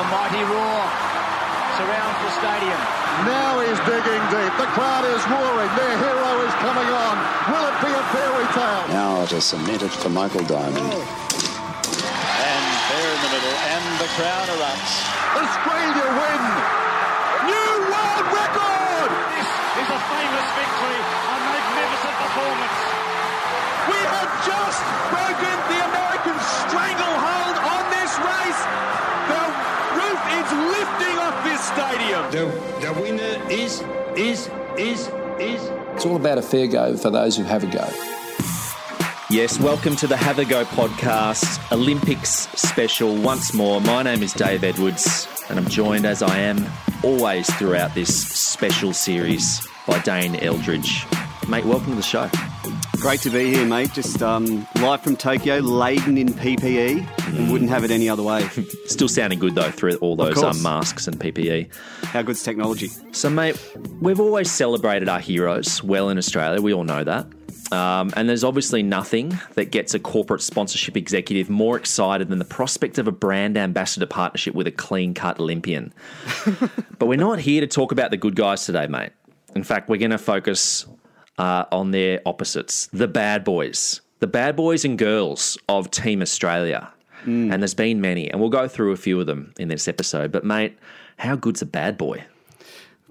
A mighty roar surrounds the stadium. Now he's digging deep. The crowd is roaring. Their hero is coming on. Will it be a fairy tale? Now it is cemented for Michael Diamond. Oh. And there in the middle, and the crowd erupts. Australia win. New world record. This is a famous victory, a magnificent performance. We have just broken the American stranglehold on this race. The roof is lifting off this stadium. The, the winner is, is, is, is. It's all about a fair go for those who have a go. Yes, welcome to the Have a Go podcast, Olympics special once more. My name is Dave Edwards, and I'm joined as I am always throughout this special series by Dane Eldridge. Mate, welcome to the show. Great to be here, mate. Just um, live from Tokyo, laden in PPE, and wouldn't have it any other way. Still sounding good though through all those um, masks and PPE. How good's technology? So, mate, we've always celebrated our heroes well in Australia. We all know that. Um, and there's obviously nothing that gets a corporate sponsorship executive more excited than the prospect of a brand ambassador partnership with a clean cut Olympian. but we're not here to talk about the good guys today, mate. In fact, we're going to focus uh, on their opposites the bad boys, the bad boys and girls of Team Australia. And there's been many, and we'll go through a few of them in this episode. But, mate, how good's a bad boy?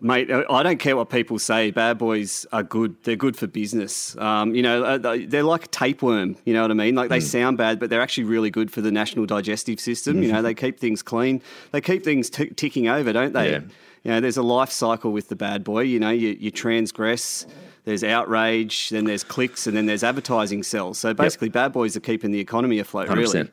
Mate, I don't care what people say. Bad boys are good. They're good for business. Um, you know, uh, they're like a tapeworm. You know what I mean? Like they sound bad, but they're actually really good for the national digestive system. You know, they keep things clean. They keep things t- ticking over, don't they? Yeah. You know, there's a life cycle with the bad boy. You know, you, you transgress. There's outrage, then there's clicks, and then there's advertising sales. So basically, bad boys are keeping the economy afloat. Really, 100%.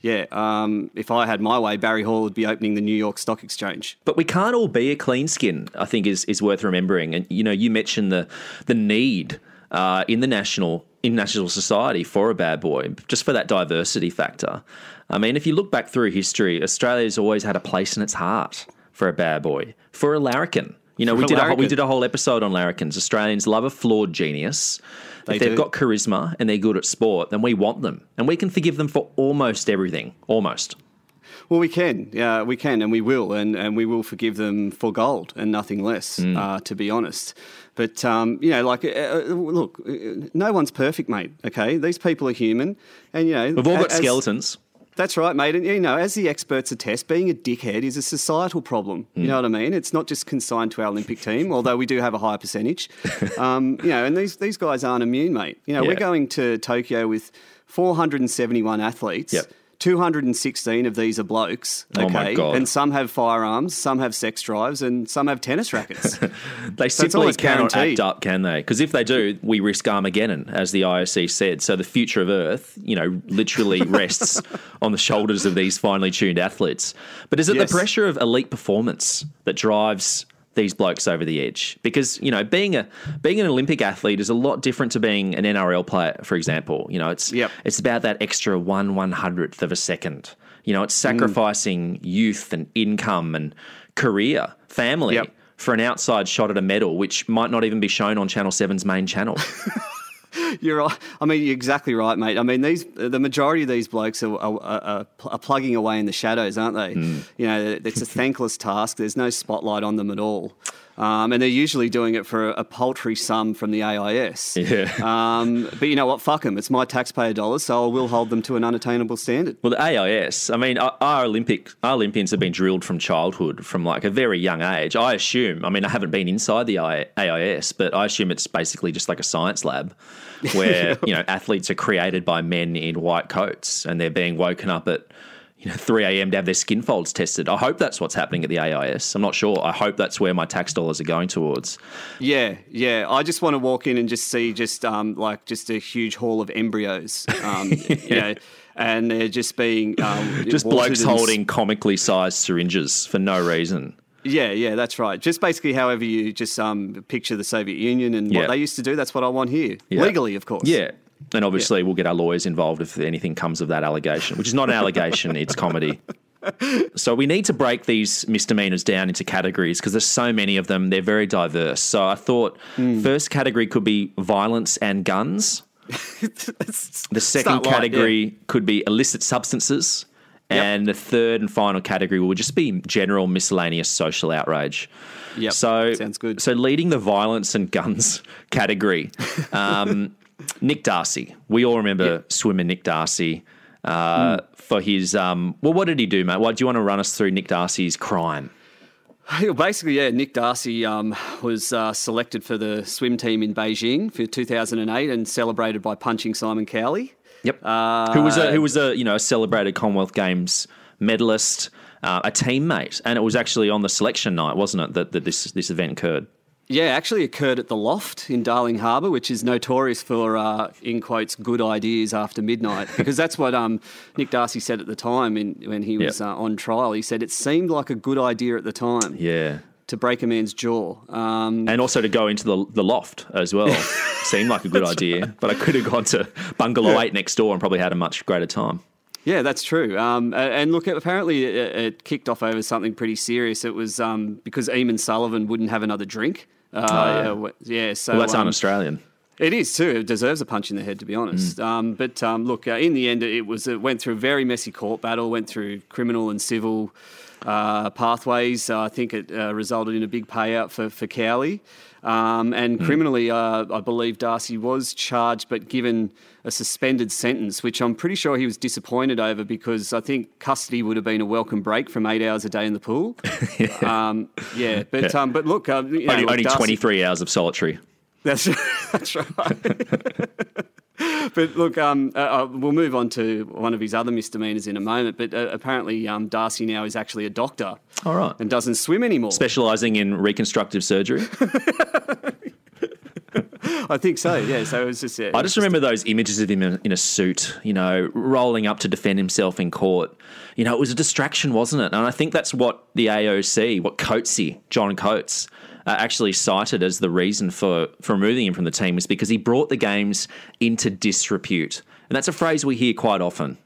Yeah. Um, if I had my way, Barry Hall would be opening the New York Stock Exchange. But we can't all be a clean skin. I think is is worth remembering. And you know, you mentioned the the need uh, in the national in national society for a bad boy, just for that diversity factor. I mean, if you look back through history, Australia's always had a place in its heart for a bad boy, for a larrikin. You know, we did a, whole- we did a whole episode on larrikins. Australians love a flawed genius. They if they've do. got charisma and they're good at sport, then we want them, and we can forgive them for almost everything. Almost. Well, we can, yeah, we can, and we will, and, and we will forgive them for gold and nothing less, Mm. uh, to be honest. But um, you know, like, uh, uh, look, uh, no one's perfect, mate. Okay, these people are human, and you know, We've all got as- skeletons. That's right, mate. And you know, as the experts attest, being a dickhead is a societal problem. You Hmm. know what I mean? It's not just consigned to our Olympic team, although we do have a higher percentage. um, you know, and these these guys aren't immune, mate. You know, Yeah. we're going to Tokyo with 471 athletes. Yep. 216 of these are blokes, okay? Oh my God. And some have firearms, some have sex drives, and some have tennis rackets. They simply almost cannot guaranteed. act up, can they? Because if they do, we risk Armageddon, as the IOC said. So the future of Earth, you know, literally rests on the shoulders of these finely tuned athletes. But is it Yes. the pressure of elite performance that drives these blokes over the edge? Because you know, being a being an Olympic athlete is a lot different to being an NRL player, for example. You know, it's Yep. it's about that extra one one hundredth of a second. You know, it's mm. sacrificing youth and income and career, family Yep. for an outside shot at a medal, which might not even be shown on Channel 7's main channel. You're right. I mean, you're exactly right, mate. I mean, these the majority of these blokes are, are, are, are plugging away in the shadows, aren't they? Mm. You know, it's a thankless task. There's no spotlight on them at all. Um, and they're usually doing it for a, paltry sum from the AIS. Yeah. Um, but you know what? Fuck them. It's my taxpayer dollars, so I will hold them to an unattainable standard. well, the AIS, I mean, our, our Olympic our Olympians have been drilled from childhood, from like a very young age. I assume, I mean, I haven't been inside the AIS, but I assume it's basically just like a science lab where, you know, athletes are created by men in white coats and they're being woken up at, you know, 3 a.m. to have their skin folds tested. I hope that's what's happening at the AIS. I'm not sure. I hope that's where my tax dollars are going towards. Yeah, yeah. I just want to walk in and just see just um, like just a huge hall of embryos, um, you know, and they're just being um, Just blokes and holding comically sized syringes for no reason. Yeah, yeah, that's right. Just basically, however you just um, picture the Soviet Union and Yeah. what they used to do. That's what I want here, Yeah. legally, of course. Yeah. And obviously, we'll get our lawyers involved if anything comes of that allegation, which is not an allegation, it's comedy. So we need to break these misdemeanors down into categories because there's so many of them. They're very diverse. So I thought Hmm. first category could be violence and guns. The second light, category could be illicit substances. And the third and final category will just be general miscellaneous social outrage. Yep. So Sounds good. So leading the violence and guns category, um, Nick Darcy. We all remember Yep. swimmer Nick Darcy uh, for his. Um, well, what did he do, mate? Why do you want to run us through Nick Darcy's crime? Well, Basically, yeah, Nick Darcy um, was uh, selected for the swim team in Beijing for 2008 and celebrated by punching Simon Cowley. Yep. Uh, who was a who was a you know a celebrated Commonwealth Games medalist, uh, a teammate, and it was actually on the selection night, wasn't it, that, that this this event occurred? Yeah, actually occurred at the Loft in Darling Harbour, which is notorious for, uh, in quotes, good ideas after midnight. Because that's what um, Nick Darcy said at the time in, when he was Yep. uh, on trial. He said it seemed like a good idea at the time Yeah. to break a man's jaw. Um, And also to go into the the loft as well seemed like a good idea, but I could have gone to Bungalow Eight next door and probably had a much greater time. Yeah, that's true. Um, and look, apparently it, it kicked off over something pretty serious. It was um, because Eamon Sullivan wouldn't have another drink. Uh, yeah. yeah, so Well, that's um, un-Australian. It is too. It deserves a punch in the head, to be honest. Mm. Um, but um, look, uh, in the end, it was it went through a very messy court battle. Went through criminal and civil uh, pathways. Uh, I think it uh, resulted in a big payout for for Cowley. Um, and Mm. criminally, uh, I believe Darcy was charged, but given a suspended sentence, which I'm pretty sure he was disappointed over because I think custody would have been a welcome break from eight hours a day in the pool. yeah. Um, yeah, but um, but look, uh, you know, Only, only Darcy- 23 hours of solitary. That's that's right. but look, um, uh, uh, we'll move on to one of his other misdemeanors in a moment. But uh, apparently, um, Darcy now is actually a doctor All right. and doesn't swim anymore. Specialising in reconstructive surgery. I think so. Yeah. So it was just. Yeah, I just remember those images of him in, in a suit, you know, rolling up to defend himself in court. You know, it was a distraction, wasn't it? And I think that's what the AOC, what Coatsy, John Coates, uh, actually cited as the reason for, for removing him from the team was because he brought the games into disrepute. And that's a phrase we hear quite often.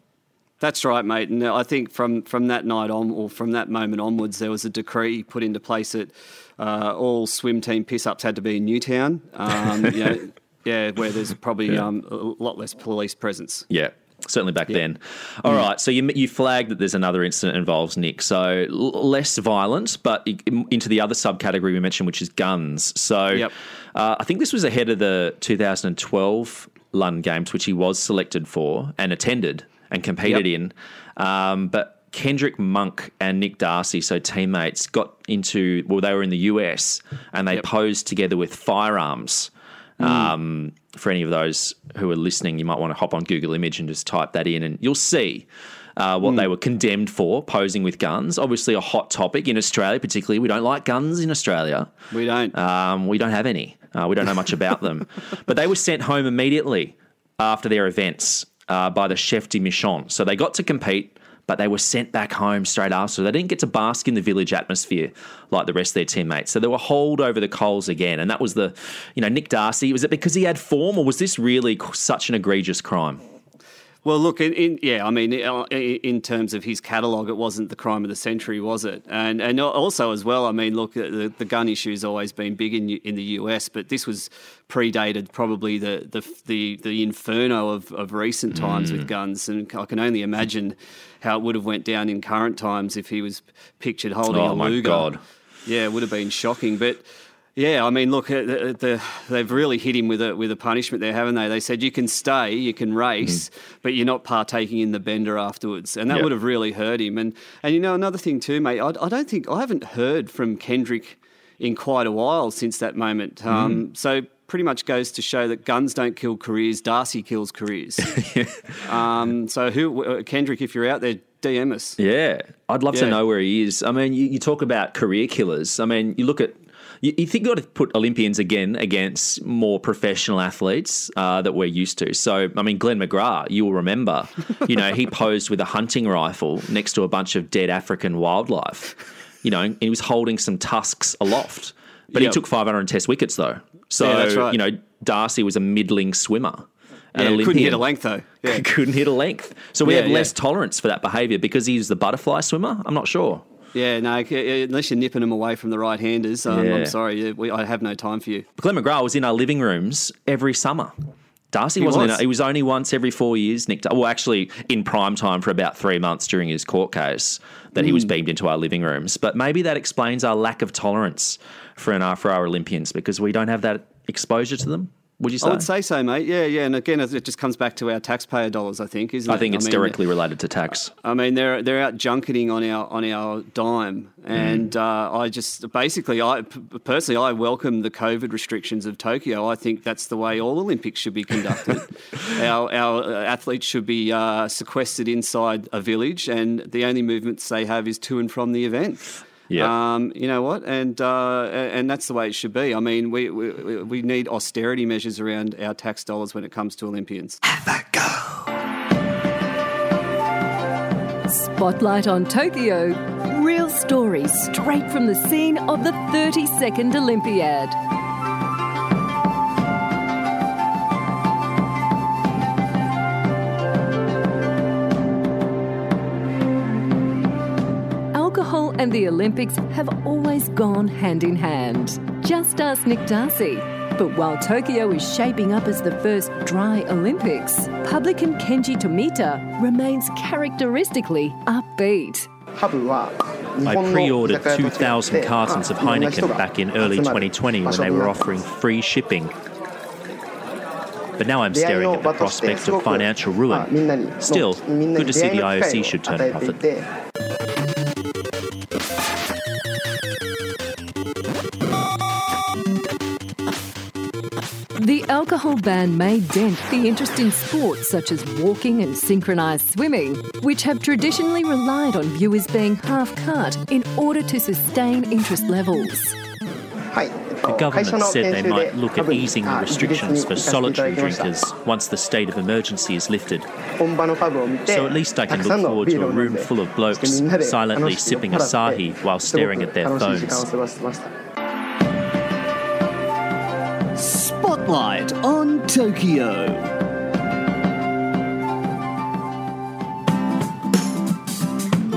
That's right, mate. And I think from, from that night on, or from that moment onwards, there was a decree put into place that uh, all swim team piss ups had to be in Newtown. Um, you know, yeah, where there's probably um, a lot less police presence. Yeah, certainly back then. All right, so you you flagged that there's another incident involves Nick, so l- less violent, but into the other subcategory we mentioned, which is guns. So Yep. uh, I think this was ahead of the 2012 London Games, which he was selected for and attended and competed Yep. in. Um, but Kenrick Monk and Nick Darcy, so teammates, got into well, they were in the US and they Yep. posed together with firearms. Um, for any of those who are listening, you might want to hop on Google Image and just type that in, and you'll see uh, what they were condemned for posing with guns. Obviously, a hot topic in Australia, particularly. We don't like guns in Australia. We don't. Um, we don't have any. Uh, we don't know much about them. But they were sent home immediately after their events uh, by the chef de mission. So they got to compete, but they were sent back home straight after. They didn't get to bask in the village atmosphere like the rest of their teammates. So they were hauled over the coals again. And that was the, you know, Nick Darcy. Was it because he had form, or was this really such an egregious crime? Well, look, in, in yeah, I mean, uh, in terms of his catalogue, it wasn't the crime of the century, was it? And and also as well, I mean, look, the, the gun issue's always been big in in the US, but this was predated probably the the the, the inferno of, of recent times Mm. with guns, and I can only imagine how it would have went down in current times if he was pictured holding Oh, a my Luger. God. Yeah, it would have been shocking, but. Yeah, I mean, look, uh, the, the, they've really hit him with a with a punishment there, haven't they? They said you can stay, you can race, but you're not partaking in the bender afterwards, and that Yep. would have really hurt him. And and you know another thing too, mate. I, I don't think I haven't heard from Kenrick in quite a while since that moment. Um, So pretty much goes to show that guns don't kill careers. Darcy kills careers. um, so who uh, Kenrick, if you're out there, DM us. Yeah, I'd love to know where he is. I mean, you, you talk about career killers. I mean, you look at. You, you think you've got to put Olympians again against more professional athletes uh, that we're used to. So, I mean, Glenn McGrath, you will remember, you know, he posed with a hunting rifle next to a bunch of dead African wildlife. You know, and he was holding some tusks aloft. But Yep. he took 500 test wickets, though. So, Yeah, that's right. you know, Darcy was a middling swimmer. Yeah, couldn't hit a length though. Yeah. couldn't hit a length. So we Yeah, have less tolerance for that behaviour because he's the butterfly swimmer. I'm not sure. Yeah, no, unless you're nipping them away from the right-handers, um, Yeah. I'm sorry, we, I have no time for you. Glenn McGrath was in our living rooms every summer. Darcy He wasn't. was. In, he was only once every four years. Nick. Well, actually, in prime time for about three months during his court case, that Hmm. he was beamed into our living rooms. But maybe that explains our lack of tolerance for an for our Olympians because we don't have that exposure to them. Would you say? I would say so, mate. Yeah, yeah. And again, it just comes back to our taxpayer dollars. I think, isn't it? I think it's mean, directly related to tax. I mean, they're they're out junketing on our on our dime, and uh, I just basically, I personally, I welcome the COVID restrictions of Tokyo. I think that's the way all Olympics should be conducted. our our athletes should be uh, sequestered inside a village, and the only movements they have is to and from the event. Yeah. Um, you know what, and uh, and that's the way it should be. I mean, we, we we need austerity measures around our tax dollars when it comes to Olympians. Have a go. Spotlight on Tokyo. Real stories straight from the scene of the 32nd Olympiad. And the Olympics have always gone hand in hand. Just ask Nick Darcy. But while Tokyo is shaping up as the first dry Olympics, publican Kenji Tomita remains characteristically upbeat. I pre-ordered 2,000 cartons of Heineken back in early 2020 when they were offering free shipping. But now I'm staring at the prospect of financial ruin. Still, good to see the IOC should turn a profit. The alcohol ban may dent the interest in sports such as walking and synchronised swimming, which have traditionally relied on viewers being half cut in order to sustain interest levels. The government said they might look at easing the restrictions for solitary drinkers once the state of emergency is lifted. So at least I can look forward to a room full of blokes silently sipping Asahi while staring at their phones. Spotlight on Tokyo.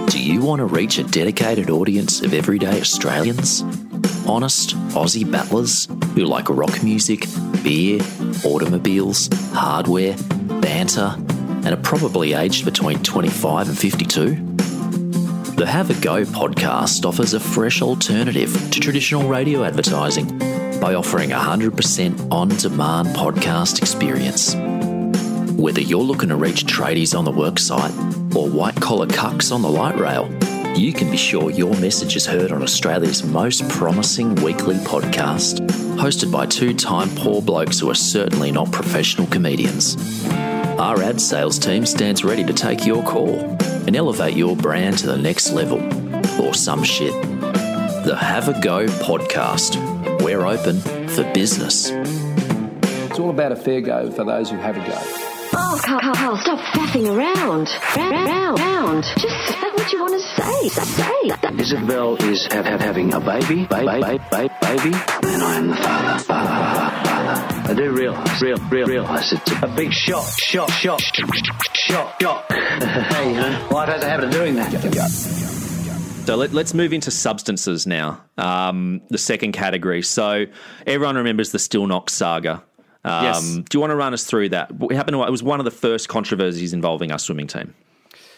Do you want to reach a dedicated audience of everyday Australians? Honest Aussie battlers who like rock music, beer, automobiles, hardware, banter, and are probably aged between 25 and 52? The Have a Go podcast offers a fresh alternative to traditional radio advertising by offering a 100% on demand podcast experience. Whether you're looking to reach tradies on the worksite or white collar cucks on the light rail, you can be sure your message is heard on Australia's most promising weekly podcast, hosted by two time poor blokes who are certainly not professional comedians. Our ad sales team stands ready to take your call and elevate your brand to the next level, or some shit. The Have a Go podcast. We're open for business. It's all about a fair go for those who have a go. Oh, Carl, Carl, Carl, stop faffing around. Round, round, round. Just say what you want to say. Say. Isabel is have, have having a baby, baby, baby, baby, and I am the father, father, father, father. I do realise, real, real, realise it's a big shock, shock, shock, shock, shock. hey, you know, life has a habit of doing that. So let, us move into substances now. Um, the second category. So everyone remembers the Stilnox saga. Um, Yes. Do you want to run us through that? What happened? It was one of the first controversies involving our swimming team.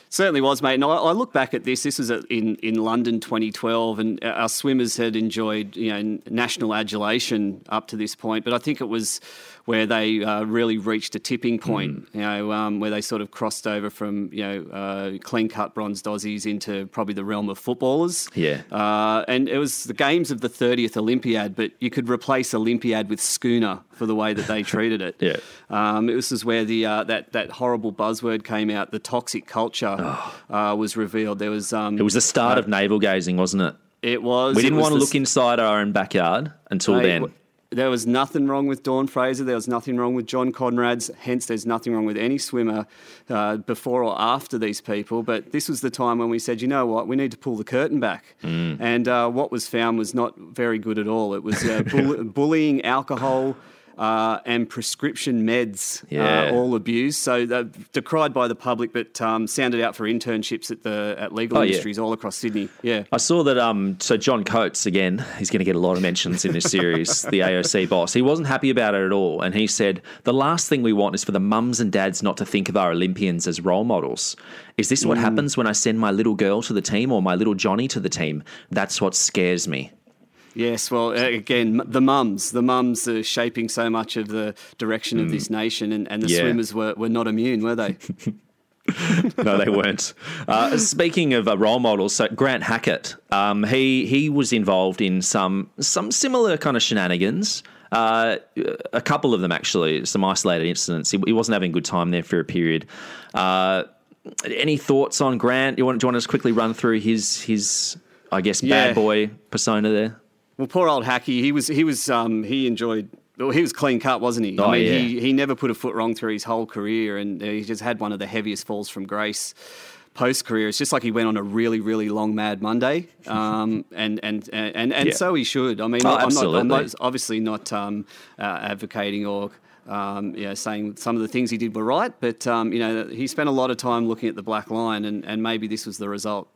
Certainly was, mate. And I, I look back at this. This was in in London 2012, and our swimmers had enjoyed you know national adulation up to this point. But I think it was where they uh, really reached a tipping point. You know, um, where they sort of crossed over from you know uh, clean cut bronze Aussies into probably the realm of footballers. Yeah. Uh, and it was the games of the 30th Olympiad, but you could replace Olympiad with schooner for the way that they treated it. Yeah. Um, this is where the uh, that that horrible buzzword came out. The toxic culture uh, was revealed. There was um, Oh. It was the start uh, of navel gazing, wasn't it? It was. We didn't want to look inside our own backyard until Mate, then. There was nothing wrong with Dawn Fraser. There was nothing wrong with John Konrads. Hence, there's nothing wrong with any swimmer uh, before or after these people. But this was the time when we said, you know what, we need to pull the curtain back. And uh, what was found was not very good at all. It was uh, bull- bullying, alcohol. Uh, and prescription meds, Yeah. uh, all abused. So they're decried by the public, but um, sounded out for internships at the at legal Oh, yeah. industries all across Sydney. Yeah. I saw that. Um, so John Coates again, he's going to get a lot of mentions in this series. the AOC boss, he wasn't happy about it at all, and he said the last thing we want is for the mums and dads not to think of our Olympians as role models. Is this what Mm. happens when I send my little girl to the team or my little Johnny to the team? That's what scares me. Yes, well, uh, again, the mums, the mums are shaping so much of the direction of this nation, and, and the Mm. Yeah. swimmers were, were not immune, were they? no, they weren't. Uh, speaking of uh, role models, so Grant Hackett, um, he he was involved in some some similar kind of shenanigans. Uh, a couple of them actually, some isolated incidents. He, he wasn't having a good time there for a period. Uh, any thoughts on Grant? You want, do you want to just quickly run through his his I guess Yeah. bad boy persona there? Well, poor old Hacky, he was he was um, he enjoyed. Well, he was clean cut, wasn't he? Oh, I mean, yeah. he, he never put a foot wrong through his whole career, and uh, he just had one of the heaviest falls from grace post career. It's just like he went on a really, really long Mad Monday, um, and and and and, Yeah. so he should. I mean, Oh, I'm, not, I'm not obviously not um, uh, advocating or. Um, you know, saying some of the things he did were right, but um, you know he spent a lot of time looking at the black line, and, and maybe this was the result.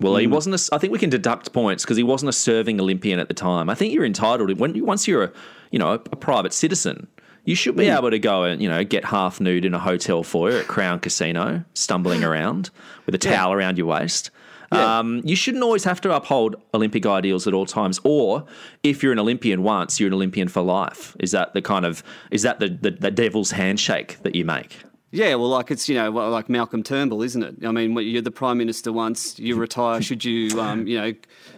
Well, he wasn't. A, I think we can deduct points because he wasn't a serving Olympian at the time. I think you're entitled to- when you- once you're a, you know, a, a private citizen, you should be able to go and you know get half nude in a hotel foyer at Crown Casino, stumbling around with a towel around your waist. Yeah. Um, you shouldn't always have to uphold Olympic ideals at all times. Or if you're an Olympian once, you're an Olympian for life. Is that the kind of is that the, the, the devil's handshake that you make? Yeah, well, like it's you know like Malcolm Turnbull, isn't it? I mean, you're the prime minister once, you retire. should you, um, you know,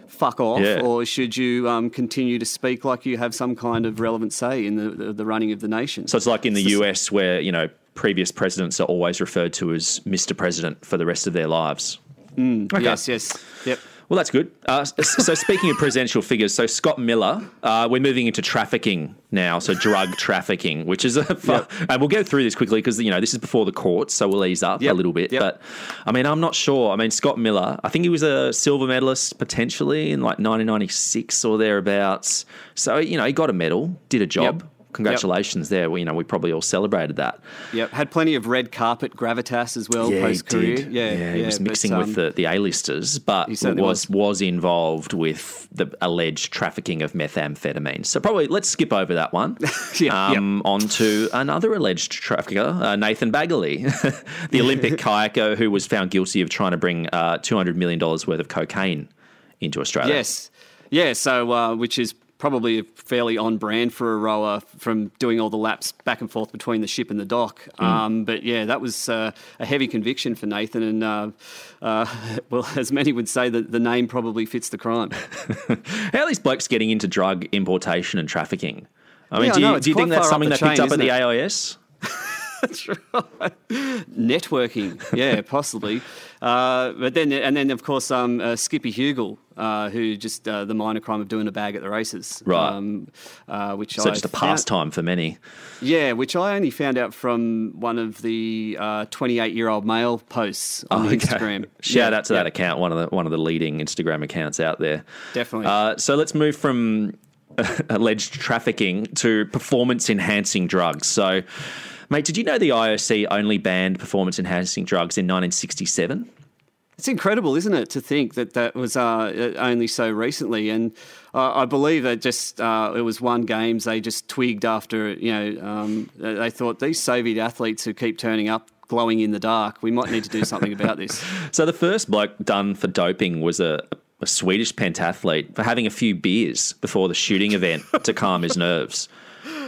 fuck off, Yeah. or should you um, continue to speak like you have some kind of relevant say in the, the, the running of the nation? So it's like in the It's just- US where, you know, previous presidents are always referred to as Mr. President for the rest of their lives. Okay. Yes, yes, yep. Well, that's good. Uh, so, speaking of presidential figures, so Scott Miller, uh, we're moving into trafficking now. So, drug trafficking, which is a fun, and we'll go through this quickly because you know this is before the courts, so we'll ease up a little bit. yep. But I mean, I'm not sure. I mean, Scott Miller, I think he was a silver medalist potentially in like 1996 or thereabouts. So, you know, he got a medal, did a job. Yep. Congratulations there. We, you know, we probably all celebrated that. Yep, had plenty of red carpet gravitas as well Yeah, he post career. did. Yeah, he was but, mixing um, with the, the A-listers, but certainly was, was involved with the alleged trafficking of methamphetamine. So probably let's skip over that one. Yeah, um, On to another alleged trafficker, uh, Nathan Baggaley, the Olympic kayaker who was found guilty of trying to bring uh, $200 million worth of cocaine into Australia. Yes. Yeah, so uh, which is probably a fairly on brand for a rower from doing all the laps back and forth between the ship and the dock. Mm. Um, but yeah, that was uh, a heavy conviction for Nathan, and uh, uh, well, as many would say, that the name probably fits the crime. How are these blokes getting into drug importation and trafficking? I mean, Yeah, do you, do you think that's something the they picked up at the it? AIS? Networking, yeah, possibly. Uh, but then, and then of course, um, uh, Skippy Hugel, uh, who just uh, the minor crime of doing a bag at the races, Right. Um, uh, which So I just a pastime for many. Yeah, which I only found out from one of the 28 year old male posts on Oh, okay. Instagram. Shout Yeah, out to yeah, that account, one of the one of the leading Instagram accounts out there. Definitely. Uh, so let's move from alleged trafficking to performance enhancing drugs. So, mate, did you know the IOC only banned performance enhancing drugs in 1967? It's incredible, isn't it, to think that that was uh, only so recently. And uh, I believe that just uh, it was one games they just twigged after you know um, they thought these Soviet athletes who keep turning up glowing in the dark, we might need to do something about this. So the first bloke done for doping was a, a Swedish pentathlete for having a few beers before the shooting event to calm his nerves.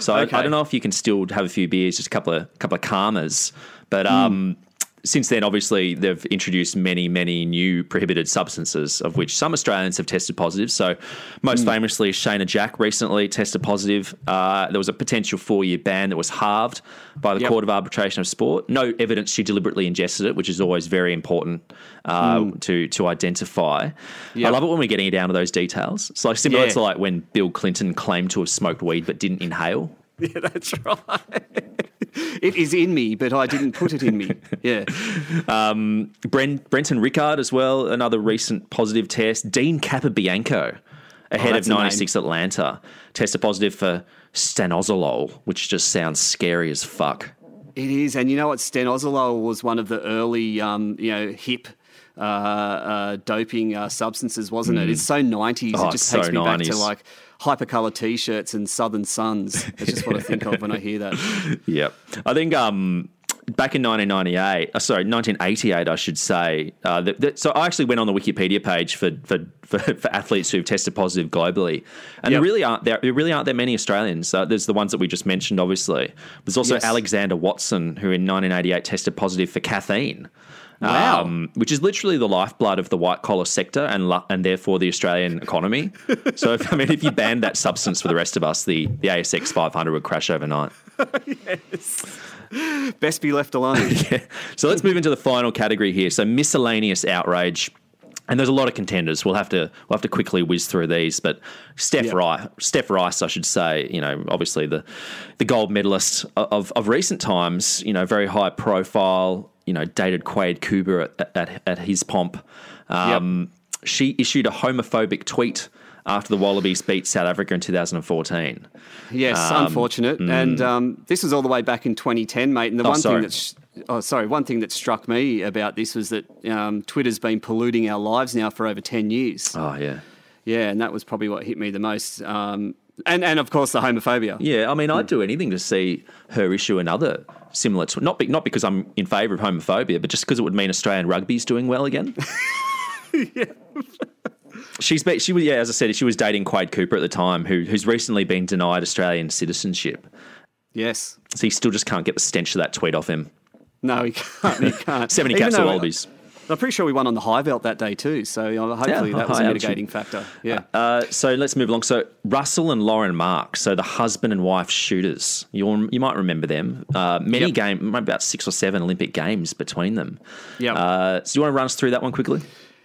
So I- I, don't know if you can still have a few beers, just a couple of couple of calmers. But um, since then, obviously, they've introduced many, many new prohibited substances, of which some Australians have tested positive. So, most famously, Shayna Jack recently tested positive. Uh, there was a potential four year ban that was halved by the Yep. Court of Arbitration of Sport. No evidence she deliberately ingested it, which is always very important uh, to to identify. I love it when we're getting down to those details. It's like similar Yeah. to like when Bill Clinton claimed to have smoked weed but didn't inhale. yeah, that's right. it is in me, but I didn't put it in me. Yeah. Bren, Brenton Rickard as well, another recent positive test. Dean Capobianco, ahead Oh, of that's a name. 96 Atlanta, tested positive for stanozolol, which just sounds scary as fuck. It is, and you know what? Stanozolol was one of the early, um, you know, hip uh, uh, doping uh, substances, wasn't it? Mm. It's so nineties. Oh, it just takes so me back 90s. to like hypercolor T-shirts and Southern Sons. That's just what I think of when I hear that. Yep. I think um, back in 1998, uh, sorry, 1988, I should say. Uh, that, that, so I actually went on the Wikipedia page for for, for, for athletes who've tested positive globally, and there really aren't there, there really aren't that many Australians. Uh, there's the ones that we just mentioned, obviously. There's also Yes. Alexander Watson, who in 1988 tested positive for caffeine. Wow. Um, which is literally the lifeblood of the white collar sector and and therefore the Australian economy. so, if, I mean, if you banned that substance for the rest of us, the, the ASX 500 would crash overnight. yes. Best be left alone. yeah. So let's move into the final category here. So miscellaneous outrage. And there's a lot of contenders. We'll have to we'll have to quickly whiz through these. But Steph Yep. Rice, Steph Rice, I should say, you know, obviously the the gold medalist of, of recent times. You know, very high profile. You know, dated Quade Cooper at, at, at his pomp. Um, She issued a homophobic tweet after the Wallabies beat South Africa in 2014. Yes, Um, unfortunate. mm. And um, this was all the way back in 2010, mate. And the Oh, one sorry. thing that's oh, sorry, one thing that struck me about this was that um, Twitter's been polluting our lives now for over 10 years. Oh yeah. Yeah, and that was probably what hit me the most. Um, and and of course the homophobia. Yeah, I mean, I'd do anything to see her issue another similar to not be, not because I'm in favour of homophobia, but just because it would mean Australian rugby's doing well again. Yeah. She's be, she was yeah, as I said, she was dating Quade Cooper at the time, who who's recently been denied Australian citizenship. Yes. So he still just can't get the stench of that tweet off him. No, he can't. He can't. Seventy Even caps of Wallabies. I'm pretty sure we won on the high belt that day too. So uh, hopefully Yeah, that was a mitigating factor. Yeah. Uh, so let's move along. So Russell and Lauren Mark, so the husband and wife shooters. You you might remember them. Uh, many Yep. game, maybe about six or seven Olympic games between them. Yep. Uh, so do you want to run us through that one quickly?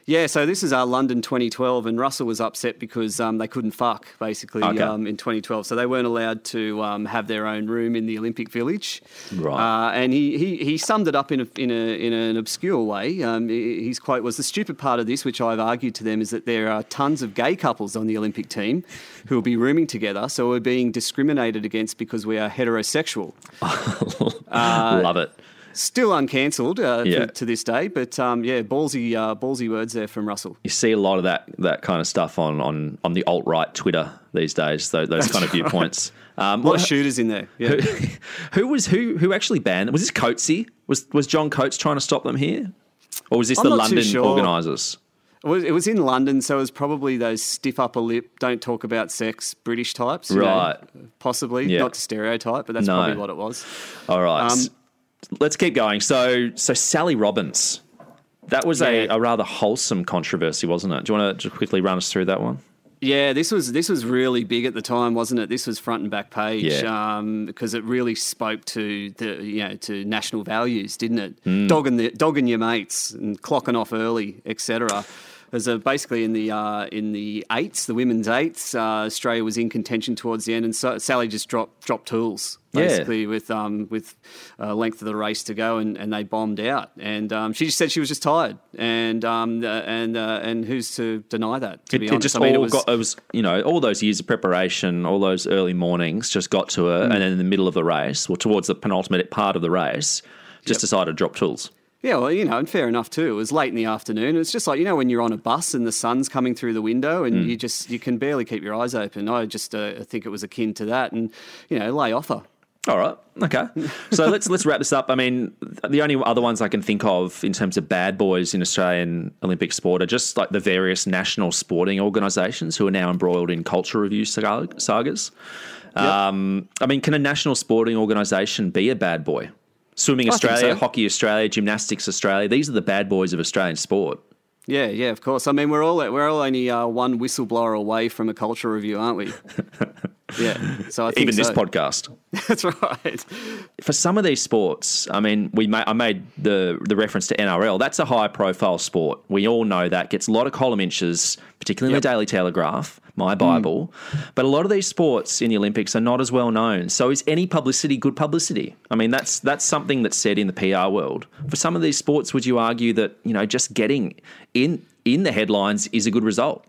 Yeah, so this is our London 2012, and Russell was upset because um, they couldn't fuck basically Okay. um, in 2012. So they weren't allowed to um, have their own room in the Olympic Village. Right. Uh, and he, he, he summed it up in a, in, a, in an obscure way. Um, his quote was The stupid part of this, which I've argued to them, is that there are tons of gay couples on the Olympic team who will be rooming together, so we're being discriminated against because we are heterosexual. Love it. Still uncancelled uh, Yeah. to, to this day, but um, yeah, ballsy, uh, ballsy words there from Russell. You see a lot of that that kind of stuff on on, on the alt right Twitter these days. Those, those kind of right. viewpoints. Um, A lot well, of shooters in there. Yeah. who, who was who who actually banned? Was this Coatsy? Was was John Coates trying to stop them here, or was this I'm the London sure. organisers? It was, it was in London, so it was probably those stiff upper lip, don't talk about sex British types. you know, Right. possibly. Yeah. Not to stereotype, but that's No. probably what it was. All right, Um, let's keep going. So so Sally Robbins, that was a, a rather wholesome controversy, wasn't it? Do you want to just quickly run us through that one? Yeah, this was this was really big at the time, wasn't it? This was front and back page Yeah. um, because it really spoke to the you know to national values, didn't it? Mm. Dogging the dogging your mates and clocking off early, etc. As a, basically in the uh, in the eights, the women's eights, uh, Australia was in contention towards the end, and so, Sally just dropped dropped tools Yeah. basically with um, with uh, length of the race to go, and, and they bombed out. And um, she just said she was just tired, and um, uh, and uh, and who's to deny that? To It, be it just I mean, all it was, got it was you know all those years of preparation, all those early mornings just got to her, Mm. and then in the middle of the race, or towards the penultimate part of the race, just decided to drop tools. Yeah, well, you know, and fair enough too. It was late in the afternoon. It's just like you know when you're on a bus and the sun's coming through the window and Mm. you just you can barely keep your eyes open. I just uh, think it was akin to that, and you know, lay off her. All right. Okay. So let's let's wrap this up. I mean, the only other ones I can think of in terms of bad boys in Australian Olympic sport are just like the various national sporting organisations who are now embroiled in culture review sag- sagas. Um, I mean, can a national sporting organisation be a bad boy? Swimming Australia, so. Hockey Australia, Gymnastics Australia. These are the bad boys of Australian sport. Yeah, yeah, of course. I mean, we're all we're all only uh, one whistleblower away from a culture review, aren't we? yeah. So I think Even this podcast. That's right. for some of these sports, I mean, we ma- I made the the reference to NRL. That's a high profile sport. We all know that gets a lot of column inches, particularly in the Daily Telegraph, my Bible. Mm. But a lot of these sports in the Olympics are not as well known. So is any publicity good publicity? I mean, that's that's something that's said in the PR world. For some of these sports, would you argue that you know just getting in in the headlines is a good result?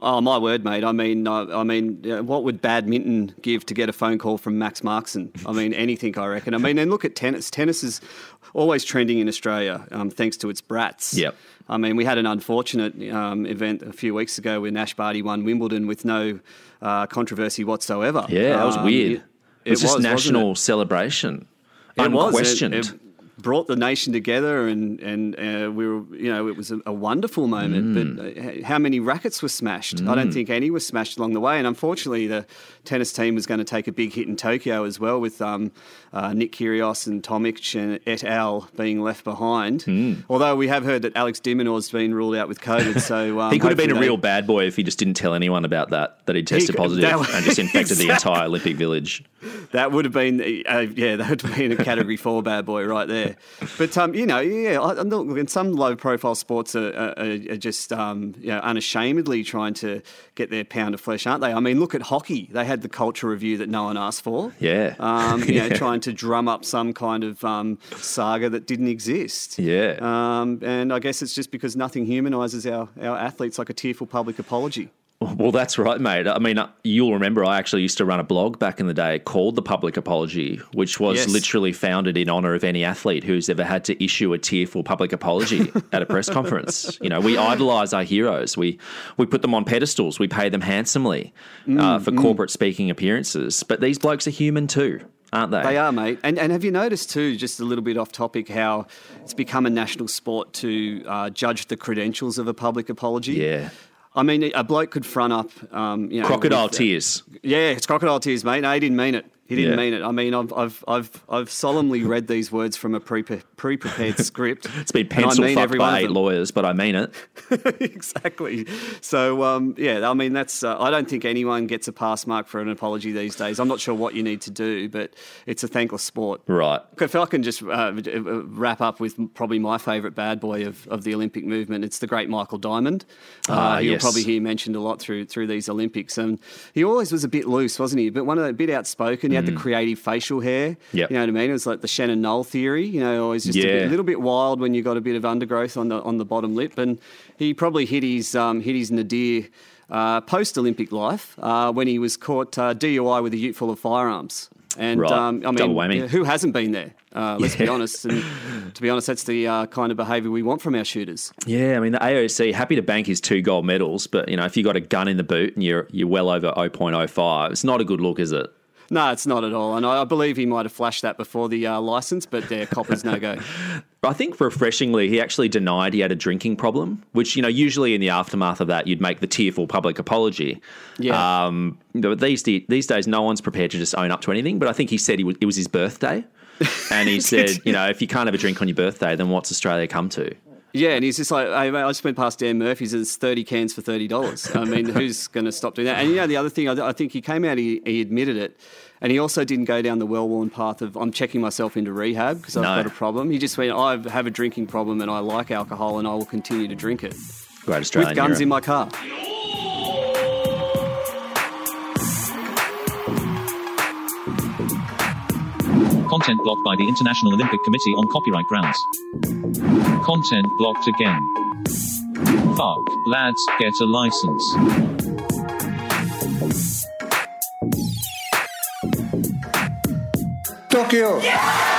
Oh my word, mate! I mean, uh, I mean, what would badminton give to get a phone call from Max Markson? I mean, anything, I reckon. I mean, and look at tennis. Tennis is always trending in Australia, um, thanks to its brats. Yep. I mean, we had an unfortunate um, event a few weeks ago when Ash Barty won Wimbledon with no uh, controversy whatsoever. Yeah, that was Um, weird. It, It, it was just national it? celebration, It was. It- unquestioned. it brought the nation together, and and uh, we were, you know, it was a, a wonderful moment. But uh, how many rackets were smashed? I don't Mm. think any were smashed along the way. And unfortunately, the tennis team was going to take a big hit in Tokyo as well, with um, uh, Nick Kyrgios and Tomic and et al. being left behind. Although we have heard that Alex de Minaur's been ruled out with COVID, so um, he could have been a real bad boy if he just didn't tell anyone about that, that he tested could- positive that- and just infected the entire Olympic Village. That would have been, uh, yeah, that would have been a category four bad boy right there. But um, you know, yeah, I, I'm not, in some low-profile sports are, are, are just um, you know unashamedly trying to get their pound of flesh, aren't they? I mean, look at hockey; they had the culture review that no one asked for. Yeah. um, you know, trying to drum up some kind of um, saga that didn't exist. Yeah. Um, and I guess it's just because nothing humanises our, our athletes like a tearful public apology. Well, that's right, mate. I mean, uh, you'll remember I actually used to run a blog back in the day called The Public Apology, which was Yes. literally founded in honour of any athlete who's ever had to issue a tearful public apology at a press conference. You know, we idolise our heroes. We we put them on pedestals. We pay them handsomely uh, Mm, for mm. corporate speaking appearances. But these blokes are human too, aren't they? They are, mate. And, and have you noticed too, just a little bit off topic, how it's become a national sport to uh, judge the credentials of a public apology? Yeah. I mean, a bloke could front up, um, you know, Crocodile with, uh, tears. Yeah, it's crocodile tears, mate. No, he didn't mean it. He didn't Yeah. mean it. I mean, I've, I've, I've, I've solemnly read these words from a pre pre-prepared script. It's been I pencil mean fucked by eight lawyers, but I mean it. exactly. So um, yeah, I mean that's. Uh, I don't think anyone gets a pass mark for an apology these days. I'm not sure what you need to do, but it's a thankless sport. Right. If I can just uh, wrap up with probably my favourite bad boy of, of the Olympic movement, it's the great Michael Diamond. Uh, Ah, you'll yes. probably hear mentioned a lot through through these Olympics, and he always was a bit loose, wasn't he? But one of the, a bit outspoken. He had the creative facial hair. Mm. Yep. You know what I mean? It was like the Shannon Noll theory. You know, always just a, bit, a little bit wild when you got a bit of undergrowth on the on the bottom lip, and he probably hit his um, hit his nadir. Uh, Post Olympic life, uh, when he was caught uh, DUI with a ute full of firearms, and Right. um, I mean, who hasn't been there? Uh, let's be honest. And to be honest, that's the uh, kind of behaviour we want from our shooters. Yeah, I mean the AOC happy to bank his two gold medals, but you know if you got a gun in the boot and you're you're well over 0.05, it's not a good look, is it? No, it's not at all. And I, I believe he might have flashed that before the uh, licence, but their coppers no go. I think refreshingly, he actually denied he had a drinking problem, which, you know, usually in the aftermath of that, you'd make the tearful public apology. Yeah. Um, but these, these days, no one's prepared to just own up to anything. But I think he said he was, it was his birthday. And he said, you know, if you can't have a drink on your birthday, then what's Australia come to? Yeah, and he's just like, mate, I just went past Dan Murphy's. And it's thirty cans for thirty dollars. I mean, who's going to stop doing that? And you know, the other thing, I, I think he came out, he, he admitted it, and he also didn't go down the well-worn path of I'm checking myself into rehab because I've No. got a problem. He just went, I have a drinking problem and I like alcohol and I will continue to drink it Great Australian with guns hero. in my car. Content blocked by the International Olympic Committee on copyright grounds. Content blocked again. Fuck, lads, get a license. Tokyo.